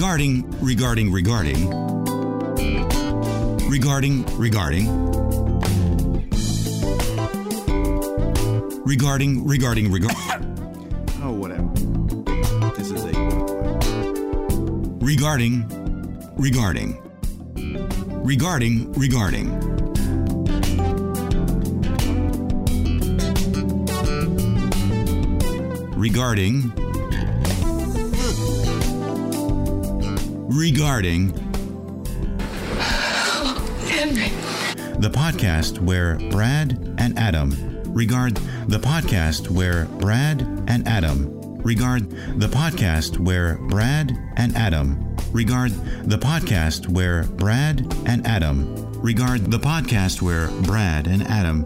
Regarding, Regarding, Regarding. Regarding, Regarding. Regarding, regarding, regarding. Oh, whatever. This is a. Regarding, regarding. Regarding, regarding. Regarding. Regarding. Henry. The podcast where Brad and Adam regard the podcast where Brad and Adam regard the podcast where Brad and Adam regard the podcast where Brad and Adam regard the podcast where Brad and Adam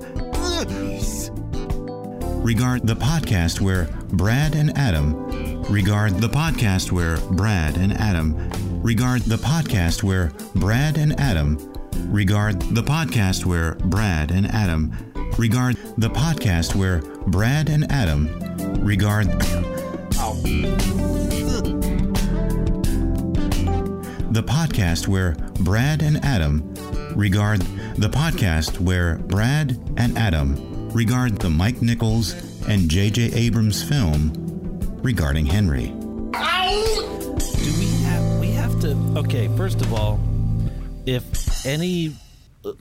regard the podcast where Brad and Adam regard the podcast where Brad and Adam regard the podcast where Brad and Adam. Regard the podcast where Brad and Adam. Regard the podcast where Brad and Adam. Regard. The podcast where Brad and Adam. Regard the podcast where Brad and Adam. Regard the Mike Nichols and J.J. Abrams film regarding Henry. To Okay, first of all, if any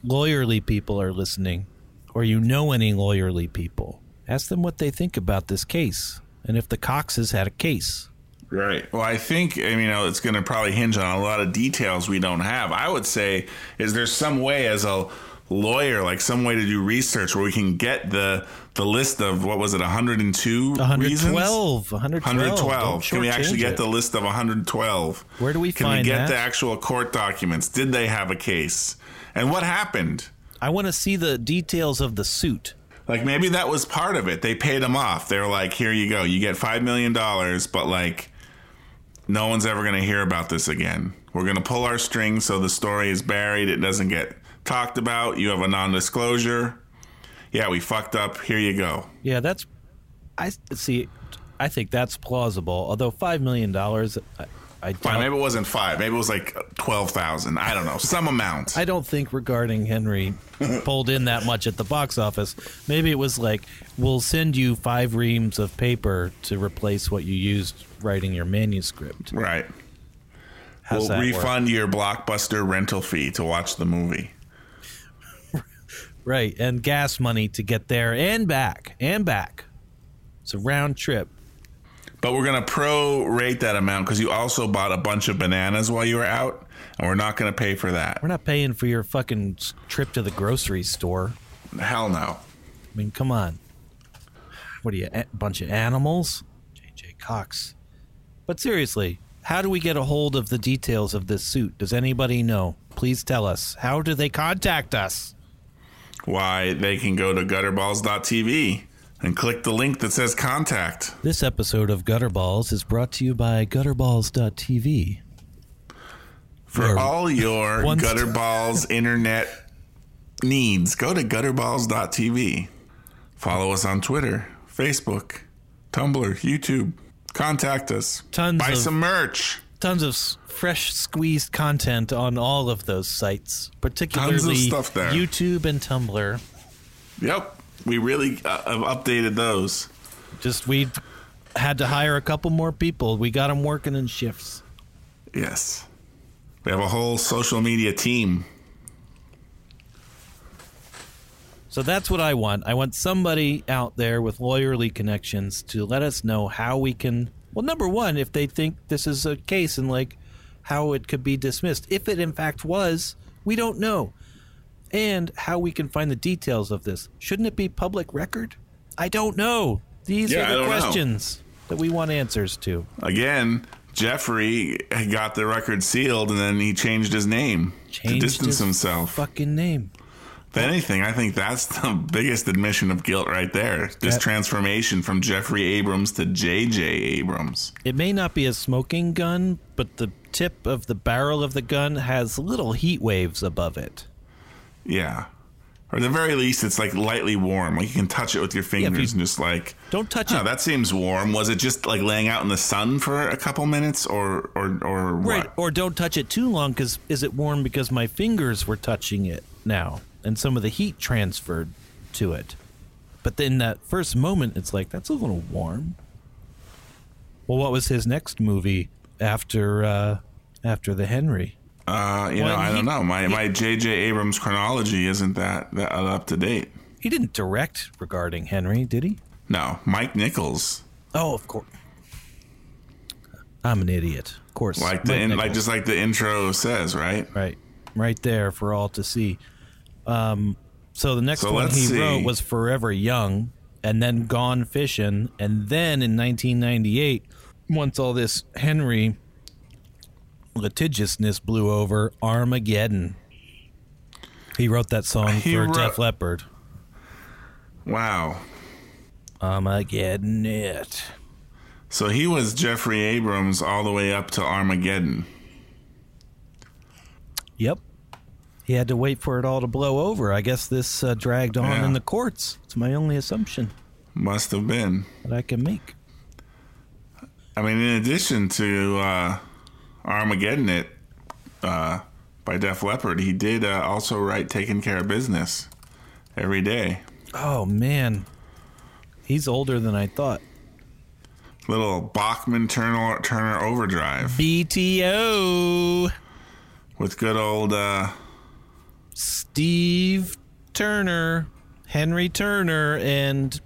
lawyerly people are listening or you know any lawyerly people, ask them what they think about this case and if the Coxes had a case. Right. Well, I think I mean, it's going to probably hinge on a lot of details we don't have. I would say is there some way as a lawyer, like some way to do research where we can get the the list of what was it, 102 reasons? 112, 112. 112. Can we actually get it. the list of 112? Where do we Can we get that? the actual court documents? Did they have a case? And what happened? I want to see the details of the suit. Like maybe that was part of it. They paid him off. they're like, "Here you go. You get five million dollars, but like, no one's ever going to hear about this again. We're going to pull our strings so the story is buried. It doesn't get talked about. You have a non-disclosure. Yeah, we fucked up. Here you go. Yeah, that's I see I think that's plausible. Although 5 million dollars I, I Fine. Maybe it wasn't five. Maybe it was like twelve thousand. I don't know. Some amount. I don't think regarding Henry pulled in that much at the box office. Maybe it was like, we'll send you five reams of paper to replace what you used writing your manuscript. right. How's we'll that work? refund your blockbuster rental fee to watch the movie. Right, and gas money to get there and back and back. It's a round trip. But we're going to prorate that amount because you also bought a bunch of bananas while you were out, and we're not going to pay for that. We're not paying for your fucking trip to the grocery store. Hell no. I mean, come on. What are you, a bunch of animals? JJ Cox. But seriously, how do we get a hold of the details of this suit? Does anybody know? Please tell us. How do they contact us? Why they can go to gutterballs.tv and click the link that says contact. This episode of Gutterballs is brought to you by gutterballs.tv. For all your Gutterballs internet needs, go to gutterballs.tv. Follow us on Twitter, Facebook, Tumblr, YouTube. Contact us. Tons Buy of- some merch. Tons of fresh squeezed content on all of those sites, particularly stuff there. YouTube and Tumblr. Yep. We really uh, have updated those. Just we had to hire a couple more people. We got them working in shifts. Yes. We have a whole social media team. So that's what I want. I want somebody out there with lawyerly connections to let us know how we can. Well, number one, if they think this is a case and like how it could be dismissed. If it in fact was, we don't know. And how we can find the details of this. Shouldn't it be public record? I don't know. These Yeah, are the don't know. questions that we want answers to. Again, Jeffrey got the record sealed and then he changed his name Changed to distance his himself. Fucking name. If anything, I think that's the biggest admission of guilt right there. This That- transformation from Jeffrey Abrams to J.J. Abrams. It may not be a smoking gun, but the tip of the barrel of the gun has little heat waves above it. Yeah. Or at the very least, it's like lightly warm. Like you can touch it with your fingers you- and just like. Don't touch Oh, it. that seems warm. Was it just like laying out in the sun for a couple minutes, or or or what? Right. Or don't touch it too long because is it warm because my fingers were touching it now and some of the heat transferred to it. But then that first moment, it's like, that's a little warm. Well, what was his next movie after uh, after the Henry? Uh, you know, I he- don't know. My my J.J. Abrams chronology isn't that, that up to date. He didn't direct regarding Henry, did he? No, Mike Nichols, Oh, of course. I'm an idiot. Of course. like the in, like just like the intro says, right? right, right there for all to see. Um, so the next So one he see. wrote was Forever Young, and then Gone Fishing, and then in 1998, once all this Henry litigiousness blew over, Armageddon. He wrote that song He for wrote- Def Leppard. Wow. Armageddon it. So he was Jeffrey Abrams all the way up to Armageddon. Yep. He had to wait for it all to blow over. I guess this uh, dragged on Yeah. in the courts. It's my only assumption Must have been. that I can make. I mean, in addition to uh, Armageddon, it uh, by Def Leppard, he did uh, also write "Taking Care of Business" every day. Oh man, he's older than I thought. Little Bachman Turner Turner Overdrive BTO with good old uh, Steve Turner, Henry Turner, and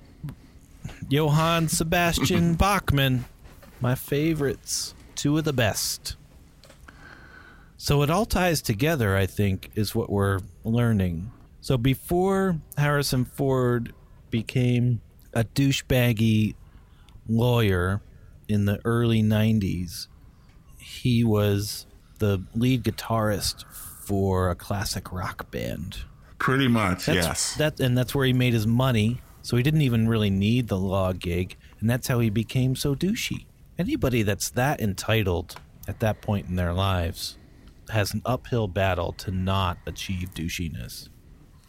Johann Sebastian Bachmann, my favorites, two of the best. So it all ties together, I think, is what we're learning. So before Harrison Ford became a douchebaggy lawyer in the early 90s, he was the lead guitarist for a classic rock band. pretty much That's, yes. That and that's where he made his money. So he didn't even really need the law gig, and that's how he became so douchey. Anybody that's that entitled at that point in their lives has an uphill battle to not achieve douchiness.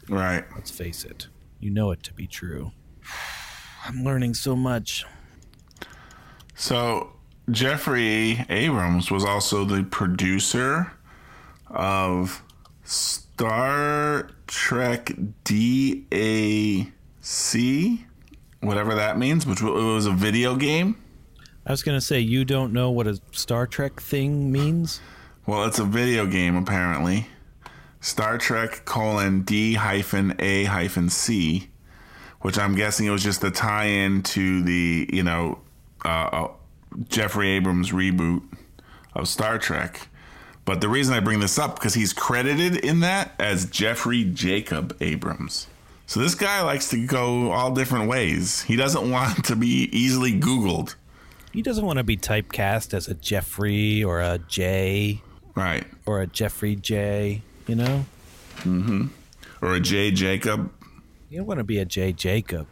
right. Let's face it. You know it to be true. I'm learning so much. So Jeffrey Abrams was also the producer of Star Trek DAC, whatever that means, which was a video game. I was going to say you don't know what a Star Trek thing means? Well, it's a video game apparently. Star Trek colon D hyphen A hyphen C, which I'm guessing it was just a tie-in to the you know uh, uh, Jeffrey Abrams reboot of Star Trek. But the reason I bring this up because he's credited in that as Jeffrey Jacob Abrams. So this guy likes to go all different ways. He doesn't want to be easily Googled. He doesn't want to be typecast as a Jeffrey or a J Right. or a Jeffrey J, you know? Mm-hmm. Or a J Jacob. You don't want to be a J Jacob.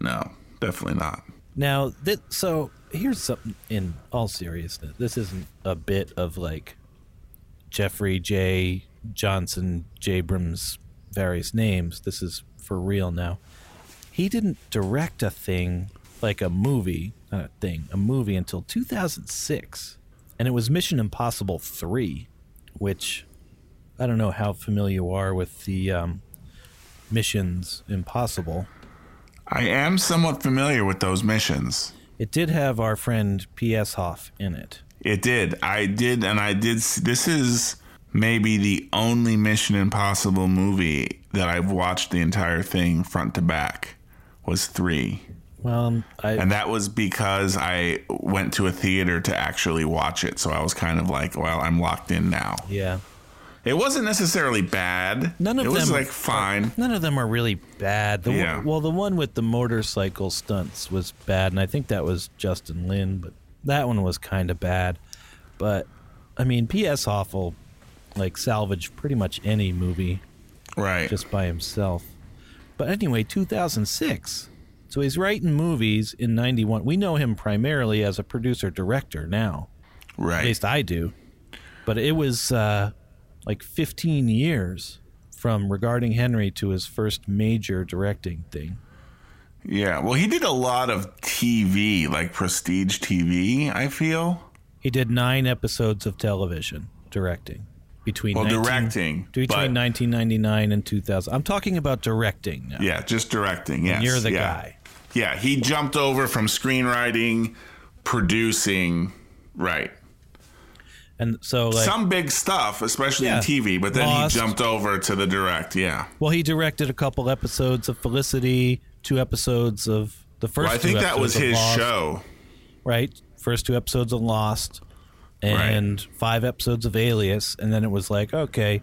No, definitely not. Now, th- so here's something in all seriousness. This isn't a bit of like Jeffrey J. Johnson, Jabrams, various names. This is for real now. He didn't direct a thing like a movie, not a thing, a movie until 2006. And it was Mission Impossible 3, which I don't know how familiar you are with the um, Missions Impossible. I am somewhat familiar with those missions. It did have our friend P.S. Hoff in it. It did. I did, and I did. This is maybe the only Mission Impossible movie that I've watched the entire thing front to back. Was three, Well, um, I and that was because I went to a theater to actually watch it. So I was kind of like, well, I'm locked in now. yeah. It wasn't necessarily bad. None of them. it was them like fine. None of them are really bad. The one- Yeah. well, the one with the motorcycle stunts was bad, and I think that was Justin Lin, but that one was kind of bad. But I mean, P.S. Will like salvaged pretty much any movie Right. just by himself. But anyway, 2006. So he's writing movies in 91. We know him primarily as a producer director now. Right. At least I do. But it was uh, like 15 years from regarding Henry to his first major directing thing. Yeah. Well, he did a lot of TV, like prestige TV, I feel. He did nine episodes of television directing between Well, 19 directing, between but- 1999 and 2000. I'm talking about directing now. Yeah, just directing. Yes. You're the yeah. guy. Yeah, he jumped over from screenwriting, producing, right. And so like Some big stuff, especially Yeah. in TV, but then Lost. he jumped over to the direct. Yeah. well he directed a couple episodes of Felicity, two episodes of the first Well, I think that was his Lost, show. right? First two episodes of Lost and five episodes of Alias and then it was like, okay,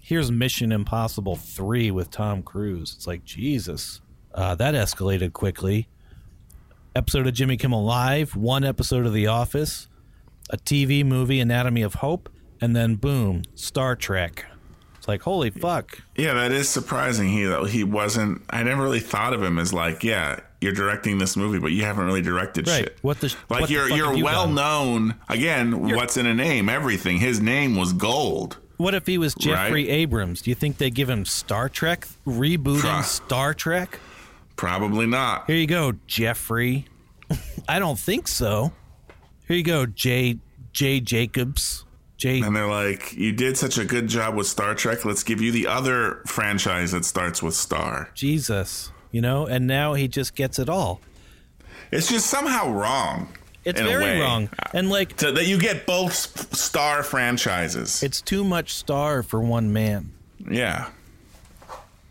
here's Mission Impossible 3 with Tom Cruise. It's like, Jesus. Uh, that escalated quickly. Episode of Jimmy Kimmel Live, one episode of The Office, a TV movie, Anatomy of Hope, and then boom, Star Trek. It's like, holy fuck. Yeah, that is surprising. He he wasn't. I never really thought of him as like, yeah, you're directing this movie, but you haven't really directed Right. shit. What the like what you're fuck you're you well done? known. Again, what's in a name? Everything. His name was gold. What if he was Jeffrey Right. Abrams? Do you think they give him Star Trek? Rebooting Pro- Star Trek? Probably not. Here you go, Jeffrey. I don't think so. Here you go, J. J. Jacobs. J. And they're like, you did such a good job with Star Trek. Let's give you the other franchise that starts with Star. Jesus. You know, and now he just gets it all. It's just somehow wrong. It's very wrong. And like, To, that you get both Star franchises. it's too much star for one man, yeah.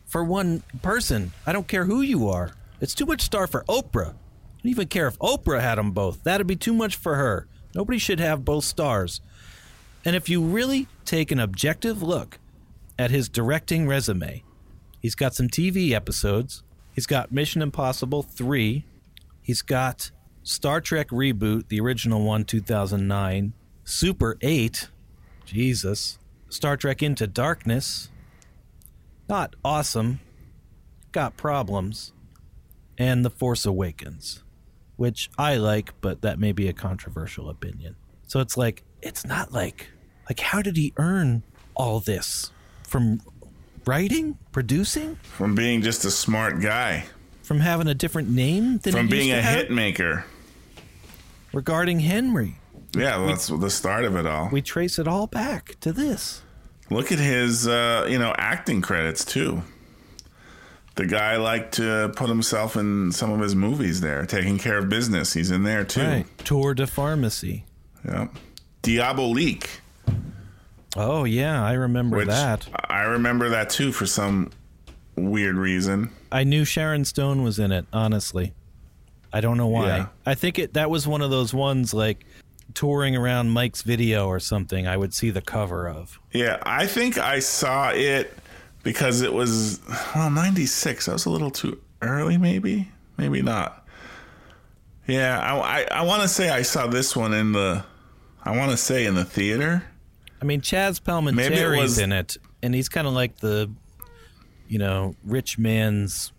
for one person. I don't care who you are. It's too much star for Oprah. I don't even care if Oprah had them both. That'd be too much for her. Nobody should have both stars. And if you really take an objective look at his directing resume, he's got some TV episodes. He's got Mission Impossible 3. He's got Star Trek Reboot, the original one, 2009. Super 8. Jesus. Star Trek Into Darkness. Not awesome. Got problems. And The Force Awakens, which I like, but that may be a controversial opinion. So it's like, it's not like, like, how did he earn all this? From writing? Producing? From being just a smart guy. From having a different name than From being a hit maker. Regarding Henry, Yeah, that's the start of it all. we trace it all back to this. Look at his, uh, you know, acting credits too. The guy liked to put himself in some of his movies there, taking care of business. He's in there too. Right. Tour de Pharmacy. Yep. Diabolique, Oh, yeah, I remember that. I remember that too for some weird reason. I knew Sharon Stone was in it, honestly. I don't know why. Yeah. I think it that was one of those ones like touring around Mike's video or something I would see the cover of. Yeah, I think I saw it because it was well '96. That was a little too early, maybe, maybe not. Yeah, I I, I want to say I saw this one in the, I want to say in the theater. I mean, Chaz Palminteri's was- in it, and he's kind of like the, you know, rich man's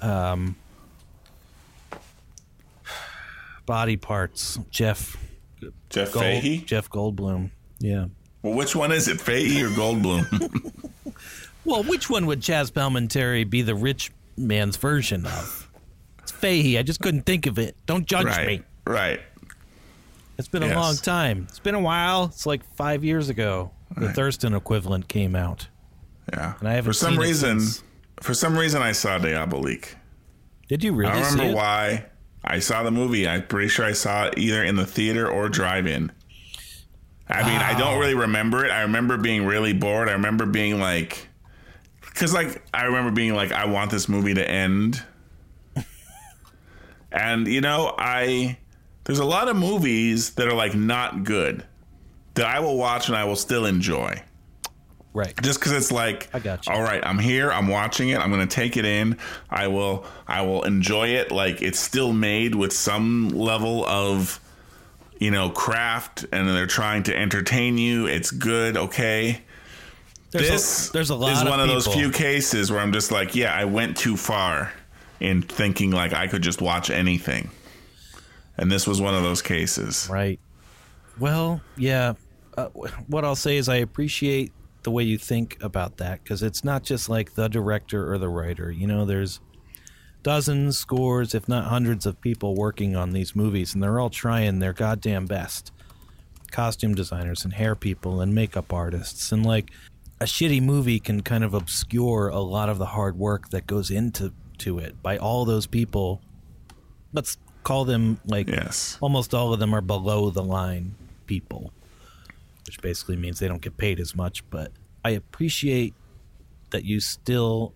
um, body parts. Jeff Jeff Gold, Fahey. Jeff Goldblum. Yeah. Well, which one is it, Fahey or Goldblum? Well, which one would Chaz Palminteri be the rich man's version of? It's Fahey. I just couldn't think of it. Don't judge right, me. right. It's been a long time. It's been a while. It's like five years ago. The Thurston equivalent came out. Yeah. And I haven't for some reason, for some reason, I saw Diabolique. Did you really I don't remember why. I saw the movie. I'm pretty sure I saw it either in the theater or drive-in. I mean, I don't really remember it. I remember being really bored. I remember being like, because like I remember being like, I want this movie to end. and you know, I there's a lot of movies that are like not good that I will watch and I will still enjoy. Right. just because it's like I got you. all right i'm here i'm watching it i'm gonna take it in i will i will enjoy it. Like it's still made with some level of you know craft and they're trying to entertain you it's good okay. There's this a, there's a lot is of one of those few cases where i'm just like yeah i went too far in thinking like i could just watch anything and this was one of those cases Right. Well, yeah. Uh, what I'll say is I appreciate the way you think about that because it's not just like the director or the writer. You know, there's dozens, scores, if not hundreds of people working on these movies, and they're all trying their goddamn best. Costume designers and hair people and makeup artists. And like a shitty movie can kind of obscure a lot of the hard work that goes into to it by all those people. Let's call them like Yes. almost all of them are below the line people, which basically means they don't get paid as much. But I appreciate that you still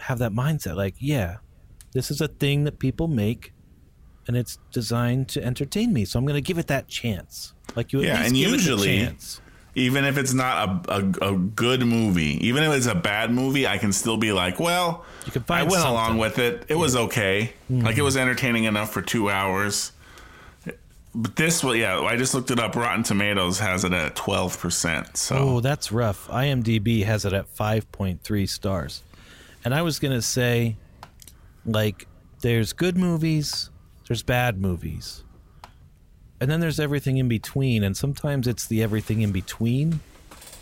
have that mindset. Like, yeah, this is a thing that people make, and it's designed to entertain me. So I'm going to give it that chance. Like you, Yeah, and give usually- it a chance. Even if it's not a, a, a good movie, even if it's a bad movie, I can still be like, well, You can I went something. along with it. It was okay. Hmm. Like it was entertaining enough for two hours. But this, well, yeah, I just looked it up. Rotten Tomatoes has it at twelve percent. So Oh, that's rough. IMDb has it at 5.3 stars. And I was going to say, like, there's good movies, there's bad movies. And then there's everything in between. And sometimes it's the everything in between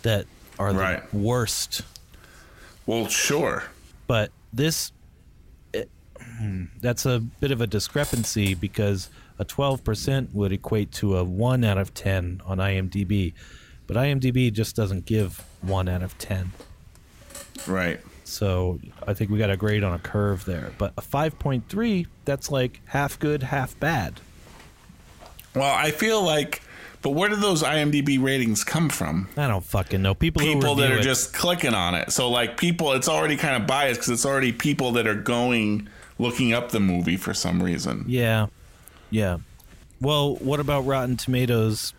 that are the Right. worst. well, sure. But this, it, hmm, that's a bit of a discrepancy because a 12% would equate to a 1 out of 10 on IMDb. But IMDb just doesn't give 1 out of 10. Right. So I think we got a grade on a curve there. But a 5.3, that's like half good, half bad. Well, I feel like, but where do those IMDb ratings come from? I don't fucking know. People, who People that are it- just clicking on it. So, like, people, it's already kind of biased because it's already people that are going looking up the movie for some reason. Yeah. Yeah. Well, what about Rotten Tomatoes,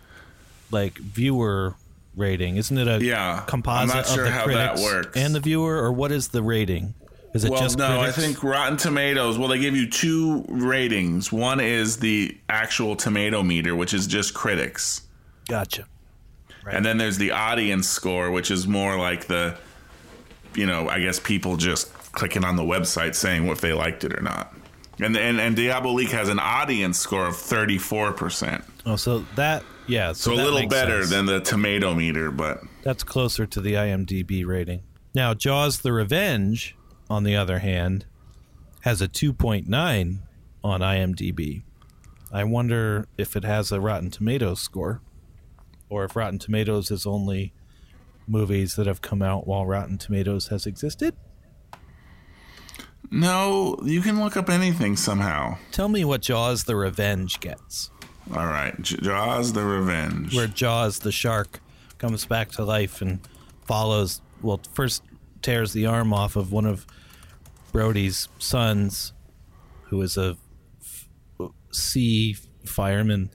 like, viewer rating? Isn't it a Yeah, I'm composite not sure of the how that critics works. and the viewer, or what is the rating? Is it well, just no, critics? I think Rotten Tomatoes. Well, they give you two ratings. One is the actual tomato meter, which is just critics, Gotcha. and then there's the audience score, which is more like the, you know, I guess people just clicking on the website saying if they liked it or not. And and and Diabolique has an audience score of thirty four percent, Oh, so that, yeah. So, so a little better sense. than the tomato meter, but That's closer to the IMDb rating. Now, Jaws the Revenge, on the other hand, has a 2.9 on IMDb. I wonder if it has a Rotten Tomatoes score, or if Rotten Tomatoes is only movies that have come out while Rotten Tomatoes has existed. no, you can look up anything somehow. Tell me what Jaws the Revenge gets. All right, J- Jaws: The Revenge. where Jaws the shark comes back to life and follows. Well, first tears the arm off of one of Brody's sons, who is a f- sea fireman,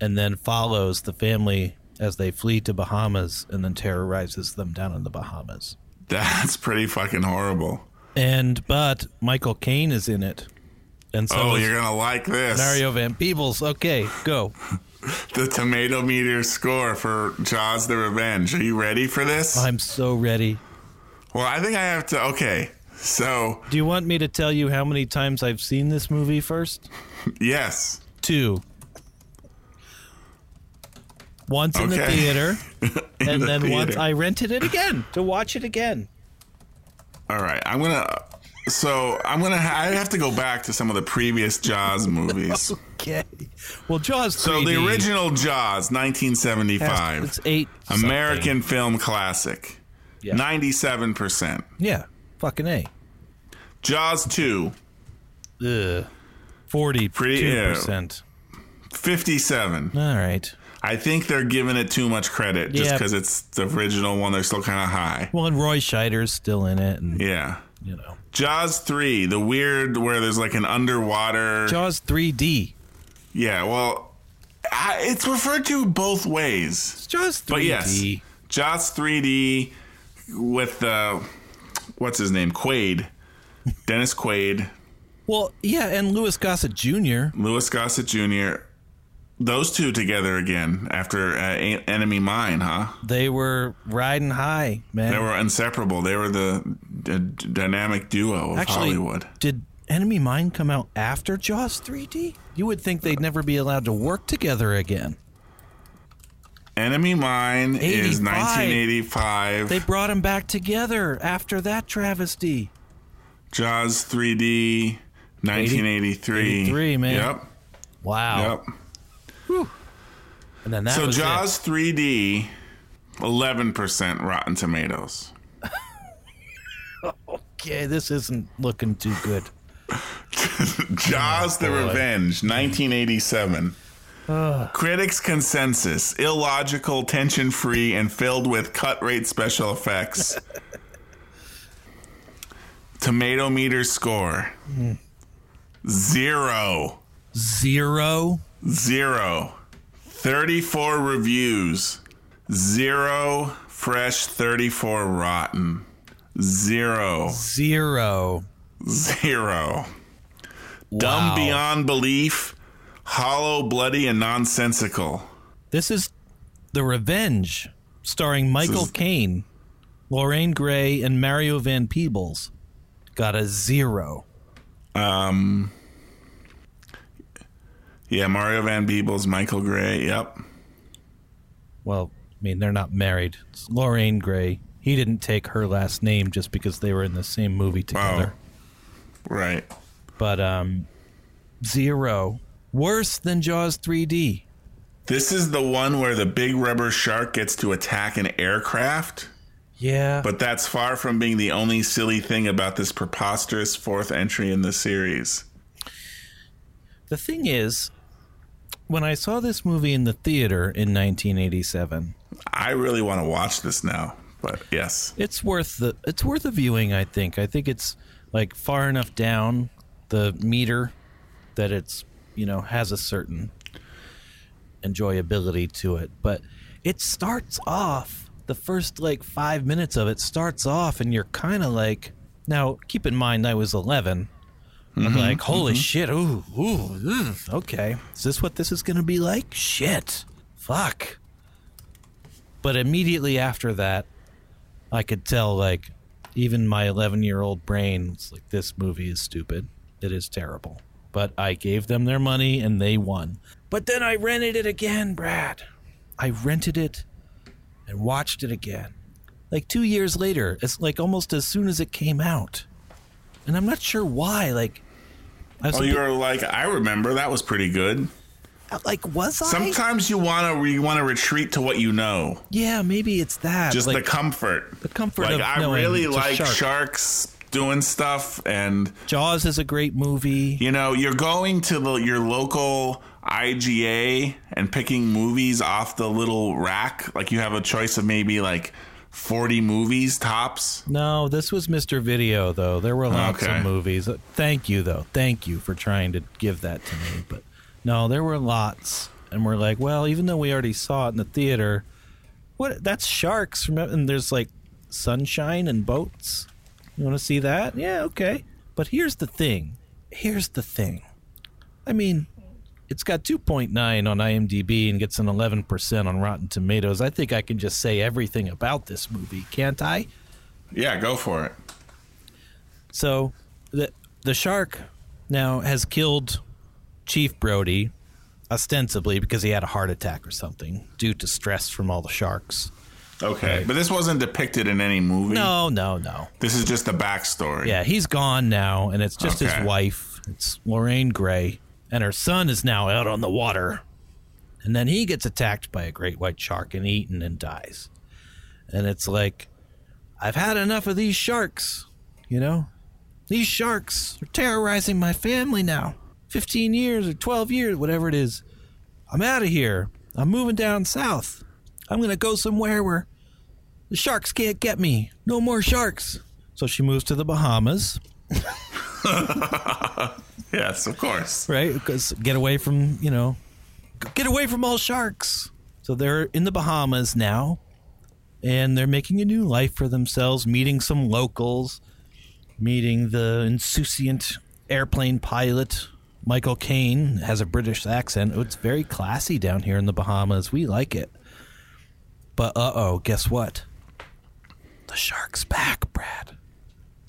and then follows the family as they flee to Bahamas, and then terrorizes them down in the Bahamas. That's pretty fucking horrible. And but Michael Caine is in it, and so oh, you're gonna like this. Mario Van Peebles. Okay, go. The tomato meter score for Jaws: The Revenge. Are you ready for this? I'm so ready. well, I think I have to. Okay, so Do you want me to tell you how many times I've seen this movie first? yes, Two. Once in the theater, and the then once. I rented it again to watch it again. all right. I'm gonna. So I'm gonna. Ha- I have to go back to some of the previous Jaws movies. Okay. Well, Jaws. So 3D the original Jaws, has- 1975, It's eight. something. American film classic, Yeah. 97 percent. Yeah. Fucking a. Jaws 2, Ugh. Forty Pretty- two percent. 57. All right. I think they're giving it too much credit just Yeah. because it's the original one. They're still kind of high. Well, and Roy Scheider's still in it, and Yeah. you know, Jaws 3, the weird where there's like an underwater. Jaws 3D. yeah, well, I, it's referred to both ways. It's Jaws 3D. But yes, Jaws 3D with uh, what's his name? Quaid. Dennis Quaid, Well, yeah, and Louis Gossett Jr. Louis Gossett Jr. Those two together again after uh, En- Enemy Mine, huh? They were riding high, man. They were inseparable. They were the d- dynamic duo of Actually, Hollywood. did Enemy Mine come out after Jaws 3D? You would think they'd never be allowed to work together again. Enemy Mine is 1985. They brought them back together after that travesty. Jaws 3D 1983. 83, man. Yep. Wow. Yep. And then that So was it. Jaws 3D 11% Rotten Tomatoes. Okay, this isn't looking too good. Jaws the. Oh, Revenge 1987. Critics consensus illogical, tension free, and filled with cut rate special effects. Tomato meter score zero. Zero. Zero. 34 reviews. Zero fresh, 34 rotten. Zero. Zero. Zero. Dumb beyond belief, hollow, bloody, and nonsensical. This is The Revenge, starring Michael Caine, Lorraine Gray, and Mario Van Peebles. Got a zero. Um, yeah, Mario Van Peebles, Michael Gray. Yep. Well, I mean, they're not married. It's Lorraine Gray. He didn't take her last name just because they were in the same movie together. Right. But um, zero. Worse than Jaws 3D. This is the one where the big rubber shark gets to attack an aircraft. Yeah. But that's far from being the only silly thing about this preposterous fourth entry in the series. The thing is, when I saw this movie in the theater in 1987, I really want to watch this now, but yes. it's worth the it's worth a viewing. I think. I think it's like far enough down the meter that it's you know has a certain enjoyability to it. But it starts off the first like five minutes of it starts off, and you're kind of like. Now, keep in mind, I was 11. I'm mm-hmm, like, holy mm-hmm. shit! Ooh, ooh, ugh, okay. Is this what this is going to be like? Shit, fuck. But immediately after that, I could tell, like, even my 11 year old brain was like, this movie is stupid. It is terrible. But I gave them their money and they won. But then I rented it again, Brad. I rented it and watched it again. Like two years later, it's like almost as soon as it came out. And I'm not sure why. Like, I was Oh, you bit- were like, I remember that was pretty good. Uh, like, was I? Sometimes you want to you want to retreat to what you know, yeah, maybe it's that. just like, the comfort. the comfort Like of I really like shark. sharks doing stuff, and Jaws is a great movie. you know you're going to the, your local IGA and picking movies off the little rack. Like you have a choice of maybe like 40 movies tops. No, this was Mr. Video, though. There were lots Okay. of movies. Uh, Thank you, though. Thank you for trying to give that to me. But no, there were lots. And we're like, well, even though we already saw it in the theater, what? That's sharks. Remember? And there's like sunshine and boats. You want to see that? Yeah, okay. But here's the thing. Here's the thing. I mean, it's got 2.9 on IMDb and gets an 11% on Rotten Tomatoes. I think I can just say everything about this movie, can't I? Yeah, go for it. So the the shark now has killed Chief Brody ostensibly because he had a heart attack or something due to stress from all the sharks. Okay, but this wasn't depicted in any movie. No, no, no. This is just the backstory. Yeah, he's gone now and it's just Okay. his wife. It's Lorraine Gray and her son is now out on the water. And then he gets attacked by a great white shark and eaten and dies. And it's like I've had enough of these sharks, you know? These sharks are terrorizing my family now. 15 years or 12 years, whatever it is. I'm out of here. I'm moving down south. I'm going to go somewhere where the sharks can't get me. No more sharks. So she moves to the Bahamas, Yes, of course. right? Because get away from, you know, get away from all sharks. So they're in the Bahamas now, and they're making a new life for themselves, meeting some locals, meeting the insouciant airplane pilot. Michael Caine has a British accent. Oh, It's very classy down here in the Bahamas. We like it. But uh oh, guess what? The shark's back, Brad.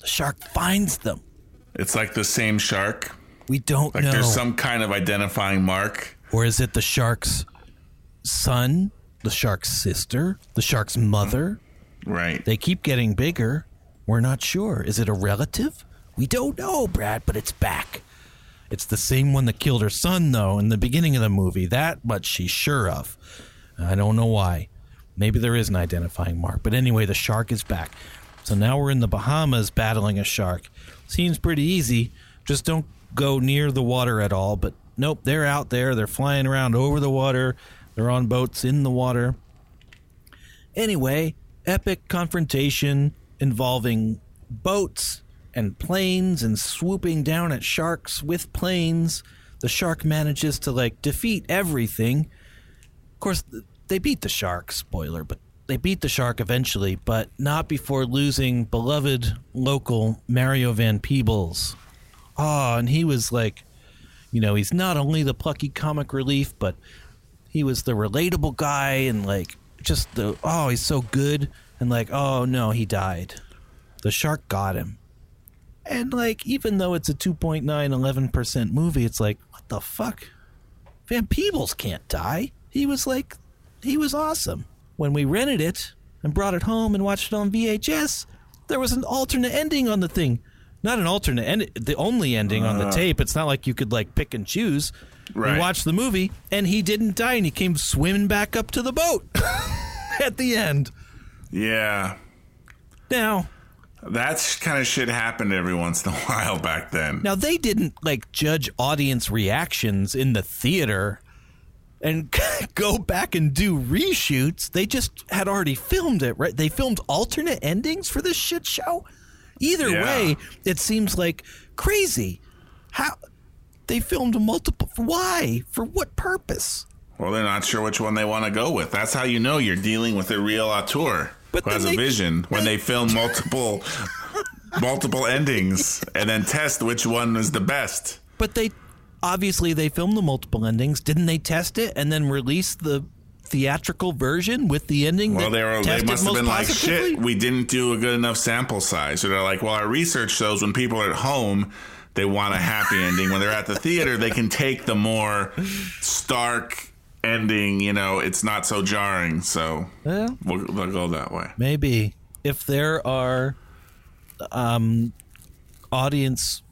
The shark finds them. It's like the same shark. We don't Like know. there's some kind of identifying mark. Or is it the shark's son the shark's sister, the shark's mother. Right. They keep getting bigger. We're not sure. Is it a relative? We don't know, Brad, but it's back. It's the same one that killed her son, though, in the beginning of the movie. That much she's sure of. I don't know why. Maybe there is an identifying mark. But anyway, the shark is back. So now we're in the Bahamas battling a shark. Seems pretty easy. Just don't go near the water at all. But nope, they're out there. They're flying around over the water. They're on boats in the water. Anyway, epic confrontation involving boats and planes and swooping down at sharks with planes. The shark manages to like defeat everything. Of course, they beat the shark, spoiler, but they beat the shark eventually, but not before losing beloved local Mario Van Peebles. Oh, and he was like, you know, he's not only the plucky comic relief, but he was the relatable guy and like just the oh, he's so good and like, oh no, he died. The shark got him. And like, even though it's a 2.9, 11% movie, it's like, what the fuck? Van Peebles can't die. He was like, he was awesome. When we rented it and brought it home and watched it on VHS, there was an alternate ending on the thing. Not an alternate end, the only ending on the uh. tape. It's not like you could like pick and choose. Right. We watched the movie and he didn't die and he came swimming back up to the boat at the end. Yeah. Now, That kind of shit happened every once in a while back then. Now they didn't like judge audience reactions in the theater and go back and do reshoots. They just had already filmed it, right? They filmed alternate endings for this shit show. Either Yeah. way, it seems like crazy. How they filmed multiple why? For what purpose? Well, they're not sure which one they want to go with. That's how you know you're dealing with a real auteur But who has then a they- vision when they film multiple multiple endings and then test which one is the best. But they obviously they filmed the multiple endings. Didn't they test it and then release the theatrical version with the ending? Well, they were they must have been like shit. We didn't do a good enough sample size. So they're like, well, our research shows when people are at home, they want a happy ending. When they're at the theater, they can take the more stark ending. You know, it's not so jarring. So Yeah. we'll, we'll go that way. Maybe if there are um, audience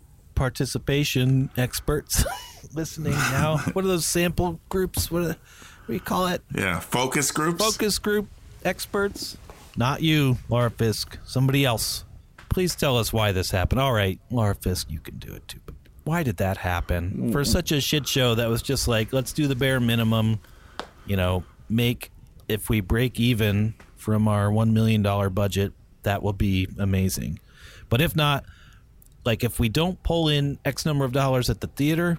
participation experts listening now, what are those sample groups? What, are, what do you call it? Yeah, focus groups. Focus group experts? Not you, Laura Fisk. Somebody else. Please tell us why this happened. All right, Laura Fisk, you can do it too. But why did that happen for mm. such a shit show that was just like, let's do the bare minimum, you know, make if we break even from our one million dollar budget, that will be amazing. But if not, like if we don't pull in X number of dollars at the theater,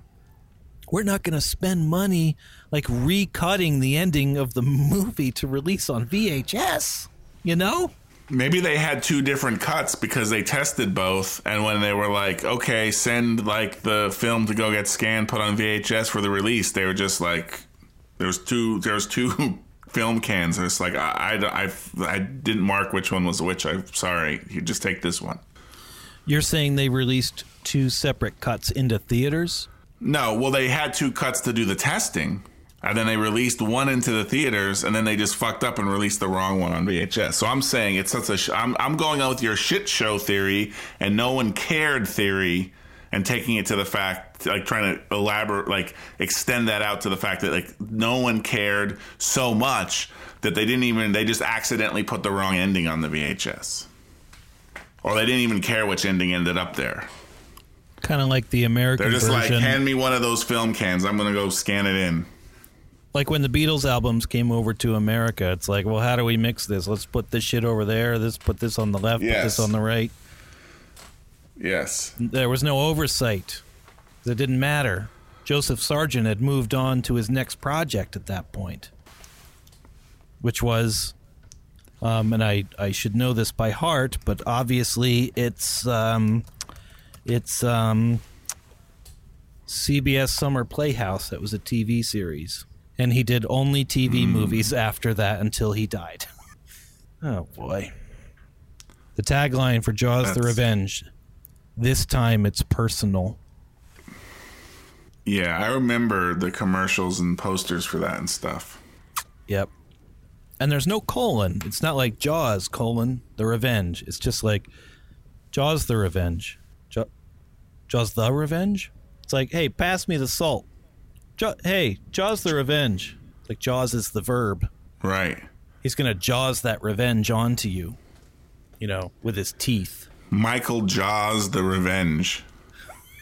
we're not going to spend money like recutting the ending of the movie to release on VHS. You know? Maybe they had two different cuts because they tested both, and when they were like, "Okay, send like the film to go get scanned, put on VHS for the release," they were just like, "There's two, there's two film cans." And it's like, I, I, I, I didn't mark which one was which. I'm sorry. You just take this one. You're saying they released two separate cuts into theaters? No, well, they had two cuts to do the testing, and then they released one into the theaters, and then they just fucked up and released the wrong one on VHS. So I'm saying it's such a. Sh- I'm I'm going on with your shit show theory and no one cared theory, and taking it to the fact, like trying to elaborate, like extend that out to the fact that like no one cared so much that they didn't even they just accidentally put the wrong ending on the VHS, or they didn't even care which ending ended up there. Kind of like the American They're just version. like, hand me one of those film cans. I'm gonna go scan it in. like when the Beatles albums came over to America, it's like, well, how do we mix this? Let's put this shit over there. Let's put this on the left, put this on the right. Yes. There was no oversight. It didn't matter. Joseph Sargent had moved on to his next project at that point, which was, um, and I, I should know this by heart, but obviously it's um, it's um, CBS Summer Playhouse. That was a TV series, and he did only TV movies after that until he died. oh boy! The tagline for Jaws: The Revenge. This time it's personal. Yeah, I remember the commercials and posters for that and stuff. Yep. And there's no colon. It's not like Jaws colon the revenge. It's just like Jaws the revenge. Ja- Jaws the revenge. It's like, hey, pass me the salt. Hey, Jaws the revenge. It's like Jaws is the verb. Right. He's gonna Jaws that revenge onto you. You know, with his teeth. Michael Jaws the Revenge.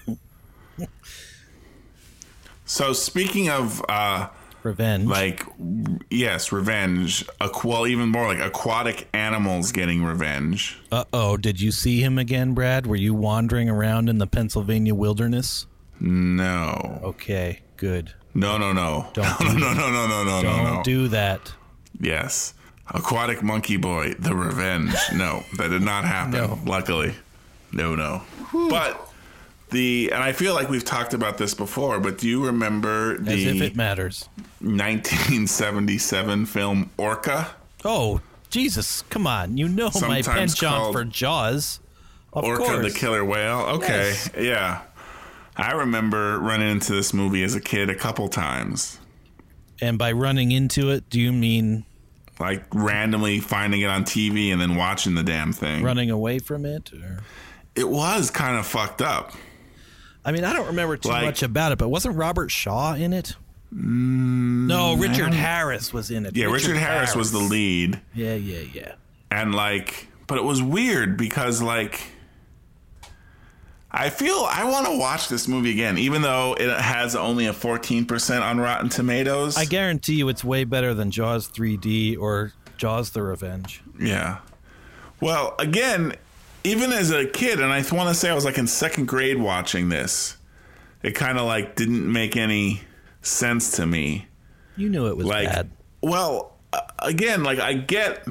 so speaking of uh Revenge. like yes, revenge. Aqu- well, even more like aquatic animals getting revenge. Uh oh, did you see him again, Brad? Were you wandering around in the Pennsylvania wilderness? No. Okay, good. No, no, no. Don't no, do no, no, no, no, no, Don't no, no. do that. Yes. Aquatic Monkey Boy, The Revenge. No, that did not happen. No. Luckily. No, no. But the and I feel like we've talked about this before, but do you remember As if the it matters. 1977 film Orca? Oh, Jesus, come on. You know my Sometimes penchant for Jaws. Of Orca course. the killer whale. Okay. Yes. Yeah. I remember running into this movie as a kid a couple times. And by running into it, do you mean Like randomly finding it on TV and then watching the damn thing. running away from it? Or? It was kind of fucked up. I mean, I don't remember too Like- much about it, but wasn't Robert Shaw in it? no, Richard Harris was in it. Mm, Yeah, Richard, Harris, was the lead. Yeah, yeah, yeah. and like but it was weird because like i feel i want to watch this movie again even though it has only a 14% on rotten tomatoes I guarantee you it's way better than Jaws 3D or Jaws the Revenge. yeah well again even as a kid and i want to say i was like in second grade watching this it kind of like didn't make any sense to me. You knew it was like bad. well again like i get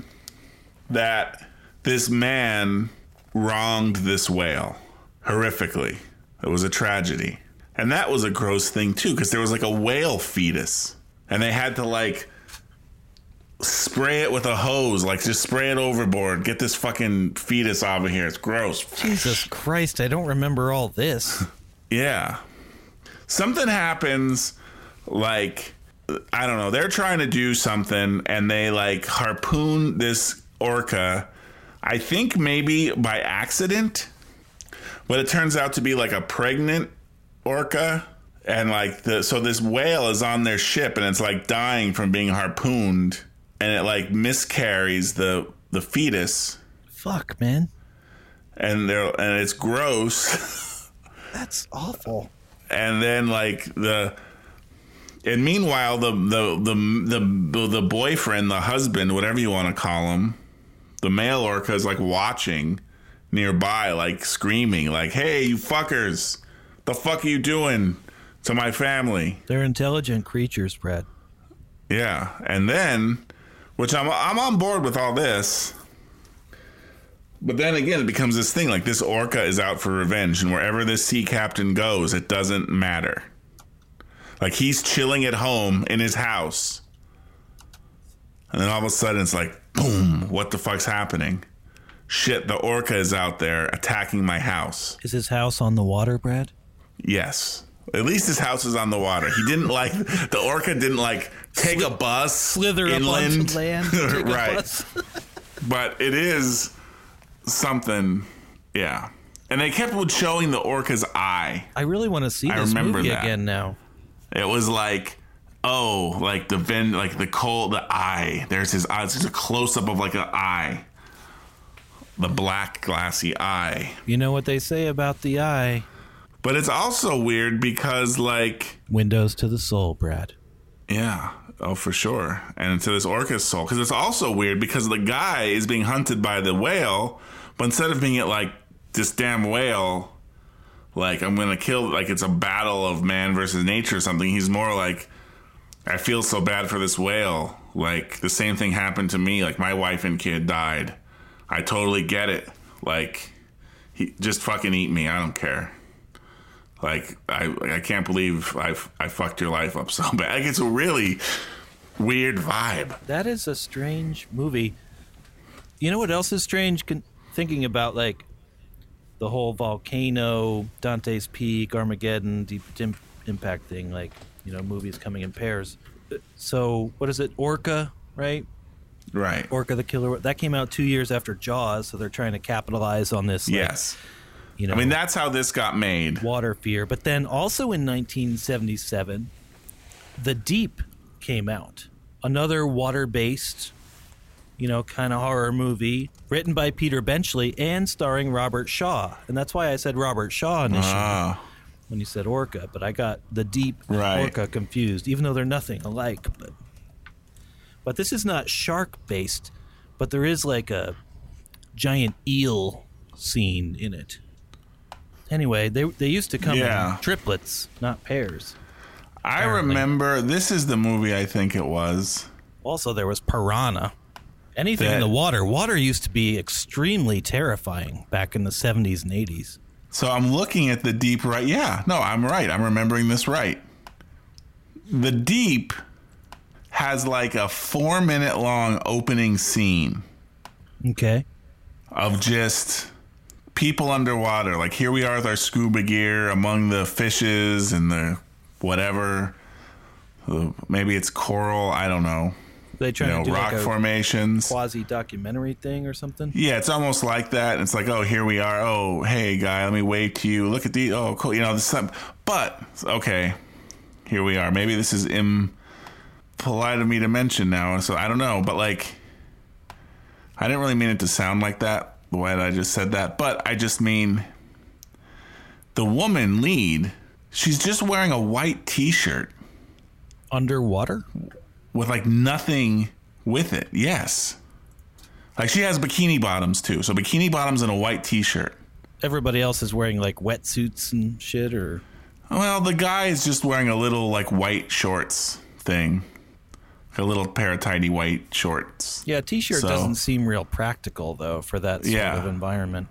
that this man wronged this whale horrifically. It was a tragedy. And that was a gross thing too because there was like a whale fetus. And they had to like spray it with a hose like just spray it overboard get this fucking fetus out of here it's gross Jesus Christ, I don't remember all this. yeah. Something happens like I don't know, they're trying to do something and they like harpoon this orca I think maybe by accident. But it turns out to be like a pregnant orca and like the so this whale is on their ship and it's like dying from being harpooned and it like miscarries the the fetus Fuck, man. and they're and it's gross. That's awful. and then like the and meanwhile the the the the the boyfriend the husband whatever you want to call him the male orca is like watching nearby like screaming like hey you fuckers the fuck are you doing to my family They're intelligent creatures, Brad. yeah and then which i'm i'm on board with all this. But then again it becomes this thing like this orca is out for revenge and wherever this sea captain goes it doesn't matter. Like he's chilling at home in his house. And then all of a sudden it's like boom what the fuck's happening? Shit the orca is out there attacking my house. Is his house on the water, Brad? yes at least his house is on the water he didn't like the orca didn't like take a bus Slither up inland land. right but it is something yeah and they kept showing the orca's eye I really want to see I this remember movie that. again now. it was like oh like the ven like the cold the eye there's his eyes. it's a close-up of like an eye the black glassy eye You know what they say about the eye? But it's also weird because like Windows to the soul, Brad. Yeah. Oh, for sure. And to this orca's soul. Because it's also weird because the guy is being hunted by the whale, but instead of being it like this damn whale, like I'm going to kill, like it's a battle of man versus nature or something, he's more like, I feel so bad for this whale. Like the same thing happened to me. Like my wife and kid died. I totally get it. Like, he just fucking eat me. I don't care. Like I, I can't believe I, I fucked your life up so bad. Like it's a really weird vibe. That is a strange movie. You know what else is strange? Con- thinking about like the whole volcano, Dante's Peak, Armageddon, Deep Im- Impact thing. Like you know, movies coming in pairs. So what is it? Orca, right? Right. Orca the Killer. That came out two years after Jaws, so they're trying to capitalize on this. like, yes. You know, I mean, that's how this got made. water fear. But then also in 1977, The Deep came out, another water-based, you know, kind of horror movie written by Peter Benchley and starring Robert Shaw. And that's why I said Robert Shaw initially Ah, when you said Orca, but I got The Deep and Right. Orca confused, even though they're nothing alike. But but this is not shark-based, but there is like a giant eel scene in it. Anyway, they they used to come Yeah. in triplets, not pairs. I Apparently. remember. This is the movie I think it was. Also, there was piranha. Anything in the water. Water used to be extremely terrifying back in the 70s and 80s. So I'm looking at the deep right. Yeah, no, I'm right. I'm remembering this right. The deep has like a four minute long opening scene Okay. of just people underwater. Like here we are with our scuba gear among the fishes and the whatever. Maybe it's coral. I don't know. They You know, to do rock like a formations. quasi documentary thing or something. Yeah, it's almost like that. It's like, oh, here we are. Oh, hey, guy, let me wave to you. Look at the. Oh, cool. You know, this. But okay, here we are. Maybe this is impolite of me to mention now. So I don't know. But like, I didn't really mean it to sound like that the way that I just said that. But I just mean the woman lead. She's just wearing a white T-shirt Underwater? with like nothing with it. Yes. Like she has bikini bottoms too. So bikini bottoms and a white t-shirt. Everybody else is wearing like wetsuits and shit or Well, the guy is just wearing a little like white shorts thing. A little pair of tiny white shorts. Yeah, t-shirt So- doesn't seem real practical though for that sort Yeah. of environment.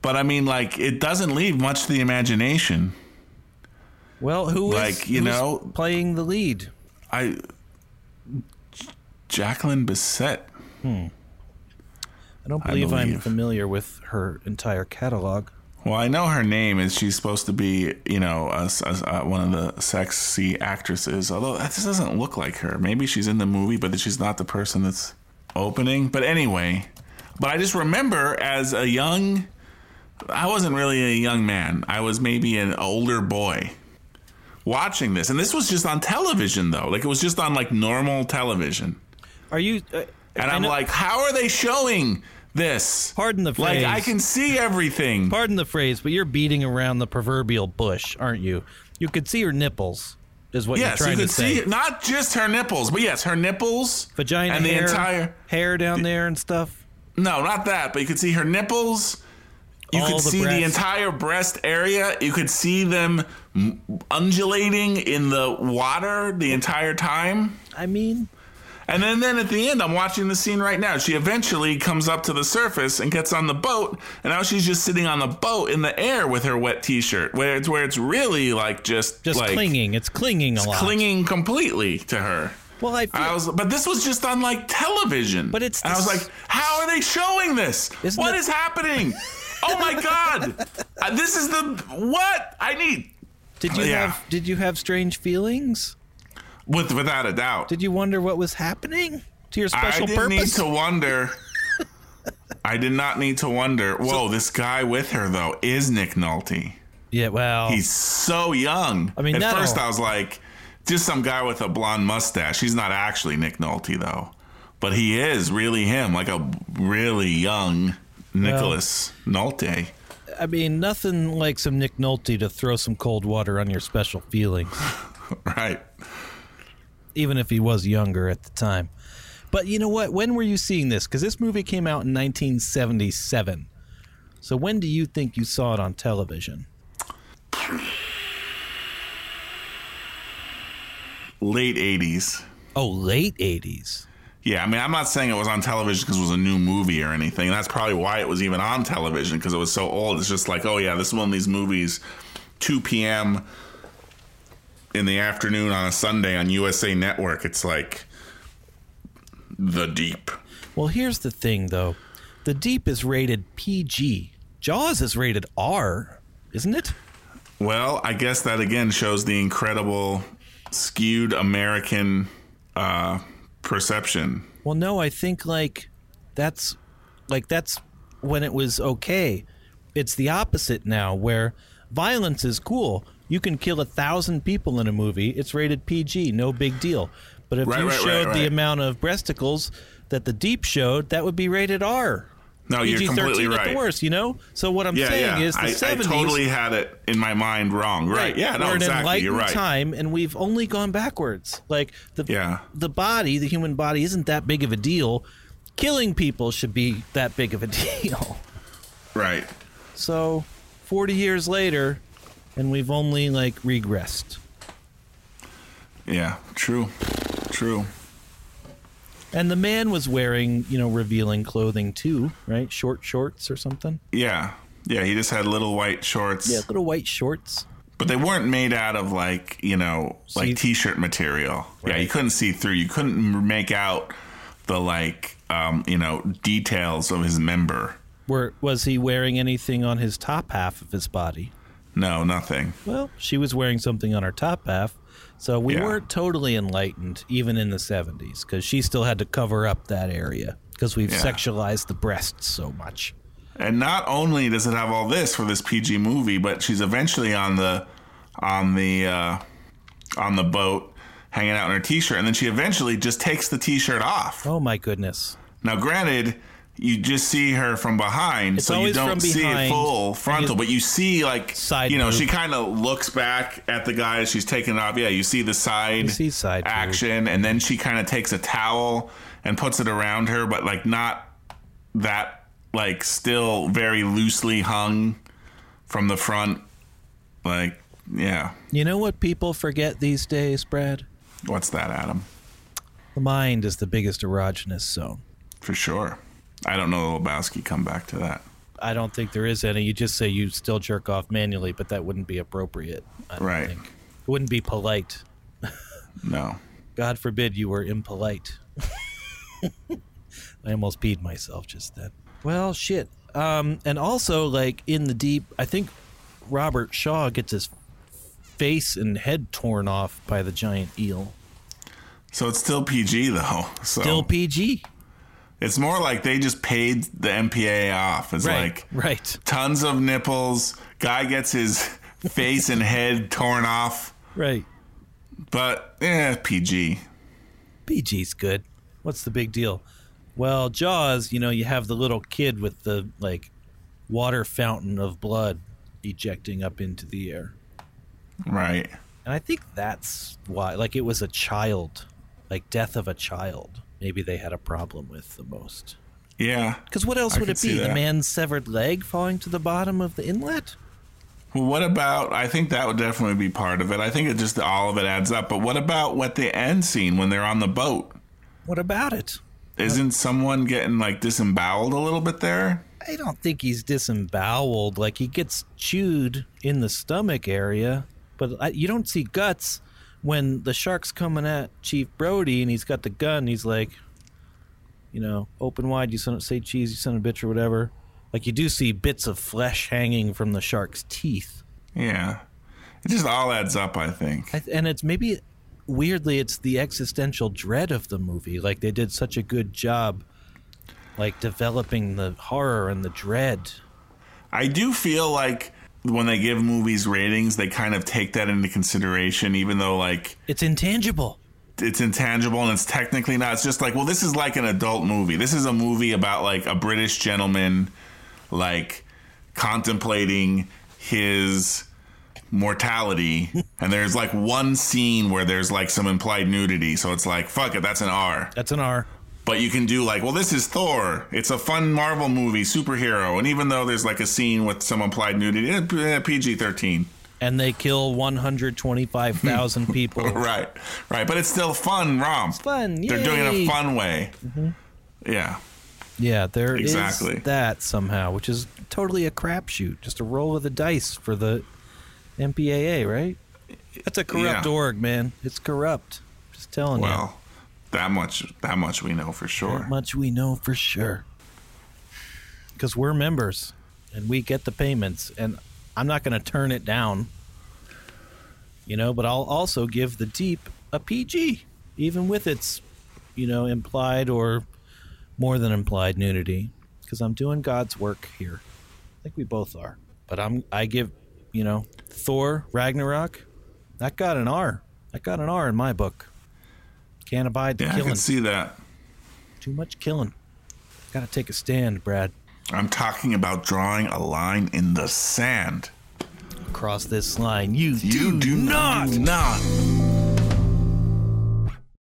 But I mean like it doesn't leave much to the imagination. Well, who is Like, you know- playing the lead? I Jacqueline Bisset. Hmm. I don't I believe, I'm familiar with her entire catalog. Well, I know her name is she's supposed to be, you know, a, a- a- one of the sexy actresses. Although that just doesn't look like her. Maybe she's in the movie, but she's not the person that's opening. But anyway, but I just remember as a young, I wasn't really a young man. I was maybe an older boy watching this, and this was just on television though. Like it was just on like normal television, Are you? Uh, and I'm know- like, how are they showing this? pardon the phrase. Like. I can see everything. Pardon the phrase, but you're beating around the proverbial bush, aren't you? You could see her nipples, is what Yes, you're you trying could to say. see not just her nipples, but yes, her nipples, Vagina and the hair, entire. hair down there and stuff. No, not that, but you could see her nipples. You All could the see the entire breast area. You could see them undulating in the water the entire time. I mean, And then, then at the end, I'm watching the scene right now. She eventually comes up to the surface and gets on the boat, and now she's just sitting on the boat in the air with her wet T-shirt, where it's where it's really like just just like clinging. It's clinging a lot. It's clinging completely to her. Well, I feel, I was, but this was just on like television. But it's and I was like, how are they showing this? Isn't What it- is happening? oh my god! Uh, this is the what I need. did you yeah. have did you have strange feelings? With without a doubt, Did you wonder what was happening to your special purpose? I didn't need to wonder. I did not need to wonder. Whoa, this guy with her though is Nick Nolte. yeah, well, He's so young. I mean, at no. first I was like, just some guy with a blonde mustache. He's not actually Nick Nolte though, but he is really him, like a really young Nicholas Nolte. I mean, nothing like some Nick Nolte to throw some cold water on your special feelings, Right. Even if he was younger at the time. But you know what? When were you seeing this? Because this movie came out in 1977. So when do you think you saw it on television? Late 80s. Oh, late 80s. Yeah, I mean, I'm not saying it was on television because it was a new movie or anything. That's probably why it was even on television because it was so old. It's just like, oh, yeah, this is one of these movies, 2 p.m. in the afternoon on a Sunday on USA Network. It's like The Deep. Well, here's the thing, though. The Deep is rated PG. Jaws is rated R, isn't it? Well, I guess that again shows the incredible skewed American uh, perception. Well, no, I think like that's like that's when it was okay. It's the opposite now, where violence is cool. You can kill a thousand people in a movie. It's rated PG, no big deal. But if Right, you right, right, showed the amount of breasticles that the Deep showed, that would be rated R. No, you're PG-13 completely at the right. worst. You know. So what I'm Yeah, saying yeah. is the I, I totally had it in my mind wrong. Right. Yeah, no, We're in exactly. You're enlightened right. time, and we've only gone backwards. Like the Yeah. the body, the human body, isn't that big of a deal. Killing people should be that big of a deal. Right. So, forty years later, and we've only like regressed. Yeah. True. True. And the man was wearing, you know, revealing clothing too, right? Short shorts or something. Yeah. Yeah. He just had little white shorts. Yeah, little white shorts. But they weren't made out of like, you know, like See- t-shirt material. Yeah, you couldn't see through. You couldn't make out the like um, you know, details of his member. Were was he wearing anything on his top half of his body? No, nothing. Well, she was wearing something on her top half. So we Yeah. weren't totally enlightened even in the 70s because she still had to cover up that area because we've Yeah. sexualized the breasts so much. And not only does it have all this for this PG movie, but she's eventually on the on the uh, on the boat hanging out in her t-shirt and then she eventually just takes the t-shirt off. Oh my goodness. Now granted, you just see her from behind, It's so you don't see it full frontal, but you see like Side you know, boob. she kind of looks back at the guy as she's taking off. Yeah, you see the side, You see side boob. action, and then she kind of takes a towel and puts it around her, but like not that like still very loosely hung from the front. Like, yeah, You know what people forget these days, Brad? what's that, Adam? The mind is the biggest erogenous zone. For sure. I don't know the Lebowski. Come back to that. I don't think there is any. You just say you still jerk off manually, but that wouldn't be appropriate. Right. think. It wouldn't be polite. No. God forbid you were impolite. I almost peed myself just then. Well, shit. Um, and also, like in the deep, I think Robert Shaw gets his face and head torn off by the giant eel. So it's still PG though. So Still PG. It's more like they just paid the MPA off. It's Right. like right. tons of nipples. Guy gets his face and head torn off. Right. But yeah, PG. PG's good. What's the big deal? Well, Jaws, you know, you have the little kid with the like water fountain of blood ejecting up into the air. Right. And I think that's why like it was a child, like death of a child. Maybe they had a problem with the most. Yeah. Cuz what else I would it be? The man's severed leg falling to the bottom of the inlet? Well, what about? I think that would definitely be part of it. I think it just all of it adds up. But what about what the end scene when they're on the boat? What about it? Isn't someone getting like disemboweled a little bit there? I don't think he's disemboweled. Like he gets chewed in the stomach area, but I, you don't see guts when the shark's coming at Chief Brody and he's got the gun. He's like, you know, open wide. You son of, say cheese, you son of a bitch, or whatever. Like you do see bits of flesh hanging from the shark's teeth, Yeah. It just all adds up, I think. I, and it's maybe weirdly it's the existential dread of the movie. Like they did such a good job, like developing the horror and the dread. I do feel like when they give movies ratings, they kind of take that into consideration, even though like It's intangible. it's intangible and it's technically not. It's just like, well, this is like an adult movie. This is a movie about like a British gentleman, like contemplating his mortality. and there's like one scene where there's like some implied nudity. So it's like, fuck it, that's an R. That's an R. But you can do like, well, this is Thor. It's a fun Marvel movie, superhero. And even though there's like a scene with some implied nudity, eh, PG 13. and they kill 125,000 people. Right, right. But it's still fun romp. fun, They're doing it in a fun way. Yeah. Yeah, there is Exactly. that somehow, which is totally a crapshoot, just a roll of the dice for the MPAA, right? That's a corrupt Yeah. org, man. It's corrupt. Just telling you. That much that much we know for sure. That much we know for sure. Because we're members and we get the payments, and I'm not going to turn it down. You know, but I'll also give the Deep a PG, even with its you know, implied or more than implied nudity because I'm doing God's work here. I think we both are. But I'm I give, you know, Thor Ragnarok. That got an R. That got an R in my book. Can't abide the Yeah, I killing. can see that. Too much killing. Got to take a stand, Brad. I'm talking about drawing a line in the sand. Across this line. You, You do not, not